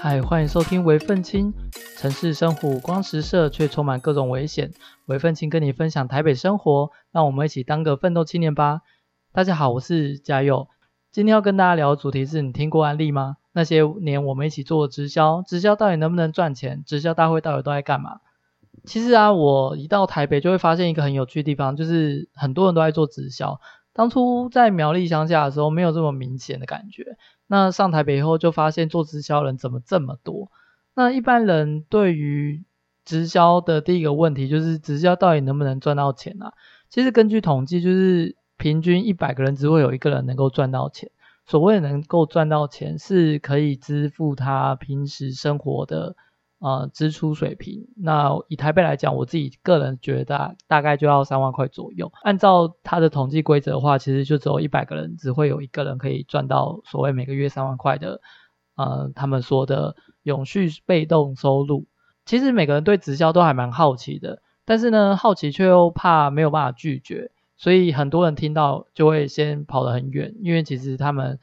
嗨，欢迎收听微奋青。城市生活五光十色，却充满各种危险。微奋青跟你分享台北生活，让我们一起当个奋斗青年吧。大家好，我是嘉佑。今天要跟大家聊的主题是你听过安利吗？那些年我们一起做直销，直销到底能不能赚钱？直销大会到底都在干嘛？其实啊，我一到台北就会发现一个很有趣的地方，就是很多人都在做直销。当初在苗栗乡下的时候，没有这么明显的感觉。那上台北以后，就发现做直销人怎么这么多？那一般人对于直销的第一个问题就是，直销到底能不能赚到钱啊？其实根据统计，就是平均一百个人只会有一个人能够赚到钱。所谓能够赚到钱，是可以支付他平时生活的。呃，支出水平，那以台北来讲，我自己个人觉得大，概就要三万块左右。按照它的统计规则的话，其实就只有一百个人，只会有一个人可以赚到所谓每个月三万块的，呃，他们说的永续被动收入。其实每个人对直销都还蛮好奇的，但是呢，好奇却又怕没有办法拒绝，所以很多人听到就会先跑得很远，因为其实他们，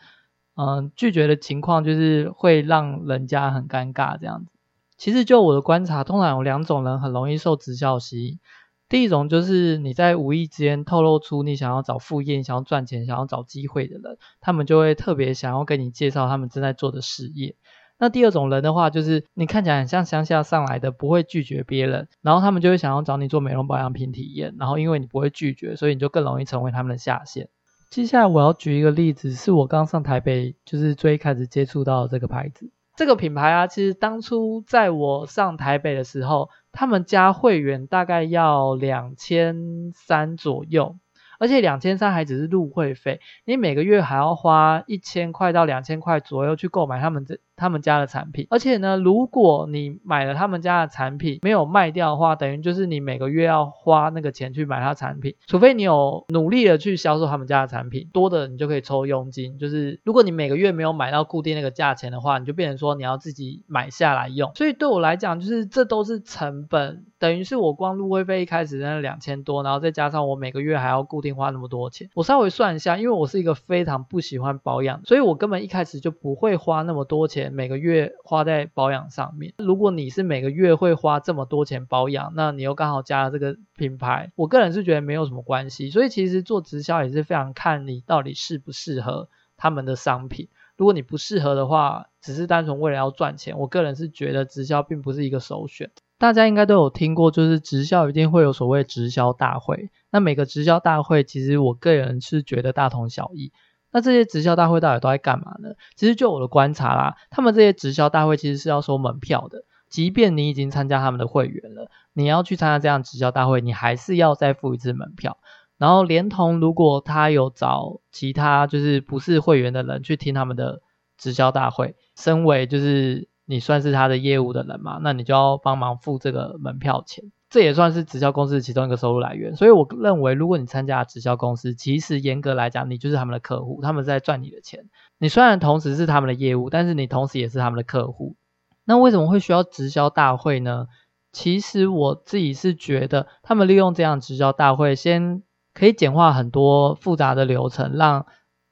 嗯、拒绝的情况就是会让人家很尴尬这样子。其实就我的观察，通常有两种人很容易受直销吸引。第一种就是你在无意之间透露出你想要找副业、想要赚钱、想要找机会的人，他们就会特别想要跟你介绍他们正在做的事业。那第二种人的话，就是你看起来很像乡下上来的，不会拒绝别人，然后他们就会想要找你做美容保养品体验，然后因为你不会拒绝，所以你就更容易成为他们的下线。接下来我要举一个例子，是我刚上台北，就是最开始接触到的这个牌子。这个品牌啊，其实当初在我上台北的时候，他们加会员大概要两千三左右，而且两千三还只是入会费，你每个月还要花一千块到两千块左右去购买他们这。他们家的产品，而且呢，如果你买了他们家的产品没有卖掉的话，等于就是你每个月要花那个钱去买他产品，除非你有努力的去销售他们家的产品，多的你就可以抽佣金。就是如果你每个月没有买到固定那个价钱的话，你就变成说你要自己买下来用。所以对我来讲，就是这都是成本，等于是我光入会费一开始那两千多，然后再加上我每个月还要固定花那么多钱。我稍微算一下，因为我是一个非常不喜欢保养，所以我根本一开始就不会花那么多钱。每个月花在保养上面。如果你是每个月会花这么多钱保养，那你又刚好加了这个品牌，我个人是觉得没有什么关系。所以其实做直销也是非常看你到底适不适合他们的商品。如果你不适合的话，只是单纯为了要赚钱，我个人是觉得直销并不是一个首选。大家应该都有听过，就是直销一定会有所谓直销大会。那每个直销大会，其实我个人是觉得大同小异。那这些直销大会到底都在干嘛呢？其实就我的观察啦，他们这些直销大会其实是要收门票的。即便你已经参加他们的会员了，你要去参加这样直销大会，你还是要再付一次门票。然后连同如果他有找其他就是不是会员的人去听他们的直销大会，身为就是你算是他的业务的人嘛，那你就要帮忙付这个门票钱。这也算是直销公司其中一个收入来源，所以我认为，如果你参加直销公司，其实严格来讲，你就是他们的客户，他们在赚你的钱。你虽然同时是他们的业务，但是你同时也是他们的客户。那为什么会需要直销大会呢？其实我自己是觉得，他们利用这样直销大会，先可以简化很多复杂的流程，让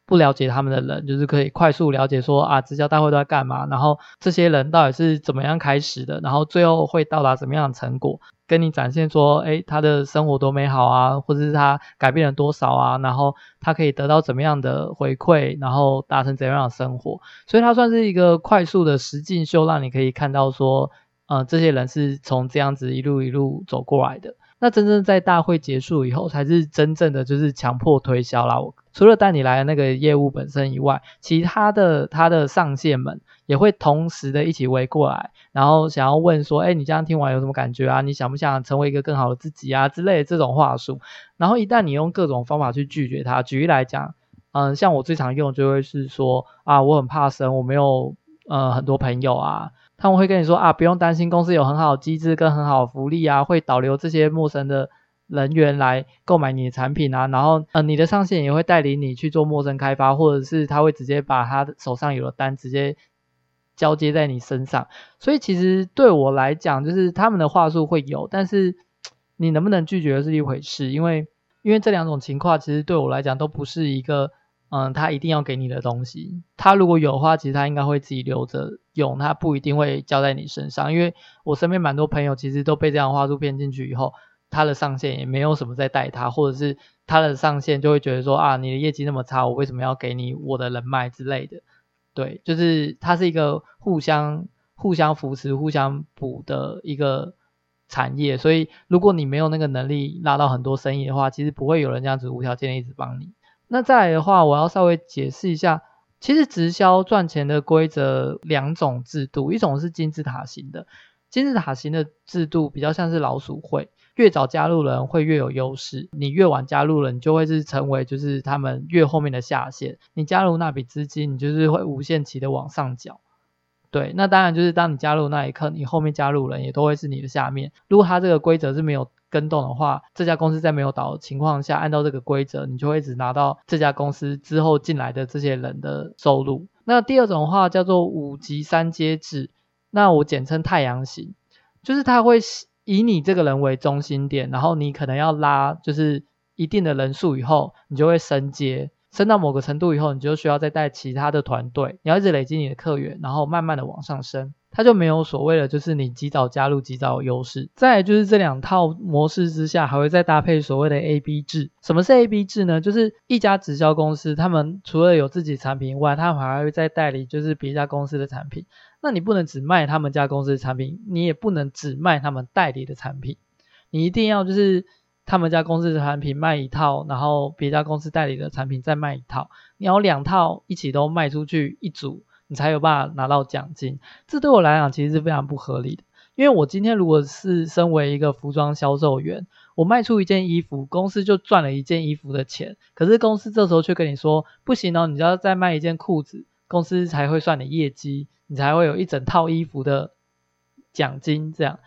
不了解他们的人，就是可以快速了解说啊，直销大会都在干嘛，然后这些人到底是怎么样开始的，然后最后会到达什么样的成果。跟你展现说，诶，他的生活多美好啊，或者是他改变了多少啊，然后他可以得到怎么样的回馈，然后达成怎样的生活，所以他算是一个快速的实境秀，让你可以看到说，呃，这些人是从这样子一路一路走过来的。那真正在大会结束以后，才是真正的就是强迫推销啦。我除了带你来的那个业务本身以外，其他的他的上线们。也会同时的一起围过来，然后想要问说，哎，你这样听完有什么感觉啊？你想不想成为一个更好的自己啊？之类的这种话术。然后一旦你用各种方法去拒绝他，举例来讲，嗯，像我最常用就会是说，啊，我很怕生，我没有呃很多朋友啊。他们会跟你说，啊，不用担心，公司有很好的机制跟很好的福利啊，会导流这些陌生的人员来购买你的产品啊。然后，呃，你的上线也会带领你去做陌生开发，或者是他会直接把他手上有的单直接。交接在你身上，所以其实对我来讲，就是他们的话术会有，但是 你能不能拒绝是一回事，因为因为这两种情况其实对我来讲都不是一个嗯，他一定要给你的东西。他如果有的话，其实他应该会自己留着用，他不一定会交在你身上。因为我身边蛮多朋友其实都被这样话术骗进去以后，他的上线也没有什么在带他，或者是他的上线就会觉得说啊，你的业绩那么差，我为什么要给你我的人脉之类的？对，就是它是一个互相互相扶持、互相补的一个产业，所以如果你没有那个能力拉到很多生意的话，其实不会有人这样子无条件一直帮你。那再来的话，我要稍微解释一下，其实直销赚钱的规则两种制度，一种是金字塔型的，金字塔型的制度比较像是老鼠会，越早加入人会越有优势，你越晚加入人，你就会是成为就是他们越后面的下线，你加入那笔资金，你就是会无限期的往上缴。对，那当然就是当你加入那一刻，你后面加入人也都会是你的下面。如果他这个规则是没有跟动的话，这家公司在没有倒的情况下，按照这个规则，你就会一直拿到这家公司之后进来的这些人的收入。那第二种的话叫做五级三阶制，那我简称太阳型，就是他会以你这个人为中心点，然后你可能要拉就是一定的人数以后，你就会升阶。升到某个程度以后，你就需要再带其他的团队，你要一直累积你的客源，然后慢慢的往上升。它就没有所谓的，就是你及早加入及早优势。再就是这两套模式之下，还会再搭配所谓的 AB 制。什么是 AB 制呢？就是一家直销公司，他们除了有自己产品以外，他们还会再代理就是别家公司的产品。那你不能只卖他们家公司的产品，你也不能只卖他们代理的产品，你一定要就是。他们家公司的产品卖一套，然后别家公司代理的产品再卖一套，你要两套一起都卖出去一组，你才有办法拿到奖金。这对我来讲其实是非常不合理的，因为我今天如果是身为一个服装销售员，我卖出一件衣服，公司就赚了一件衣服的钱，可是公司这时候却跟你说不行哦，你就要再卖一件裤子，公司才会算你业绩，你才会有一整套衣服的奖金，这样。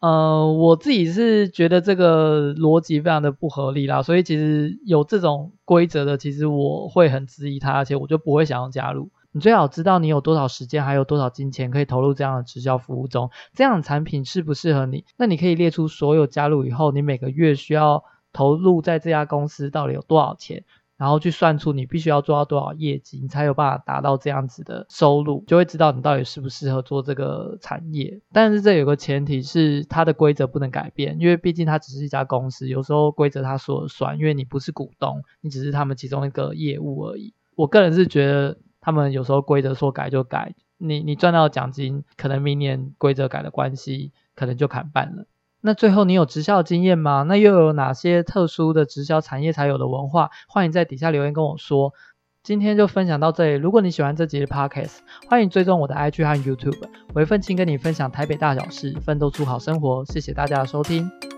呃，我自己是觉得这个逻辑非常的不合理啦，所以其实有这种规则的，其实我会很质疑它，而且我就不会想要加入。你最好知道你有多少时间，还有多少金钱可以投入这样的直销服务中，这样的产品适不适合你？那你可以列出所有加入以后，你每个月需要投入在这家公司到底有多少钱。然后去算出你必须要做到多少业绩，你才有办法达到这样子的收入，就会知道你到底适不适合做这个产业。但是这有个前提是它的规则不能改变，因为毕竟它只是一家公司，有时候规则它说了算，因为你不是股东，你只是他们其中一个业务而已。我个人是觉得他们有时候规则说改就改，你你赚到奖金，可能明年规则改的关系，可能就砍半了。那最后你有直销经验吗？那又有哪些特殊的直销产业才有的文化？欢迎在底下留言跟我说。今天就分享到这里。如果你喜欢这集的 Podcast，欢迎追踪我的 IG 和 YouTube。微奋青跟你分享台北大小事，奋斗出好生活。谢谢大家的收听。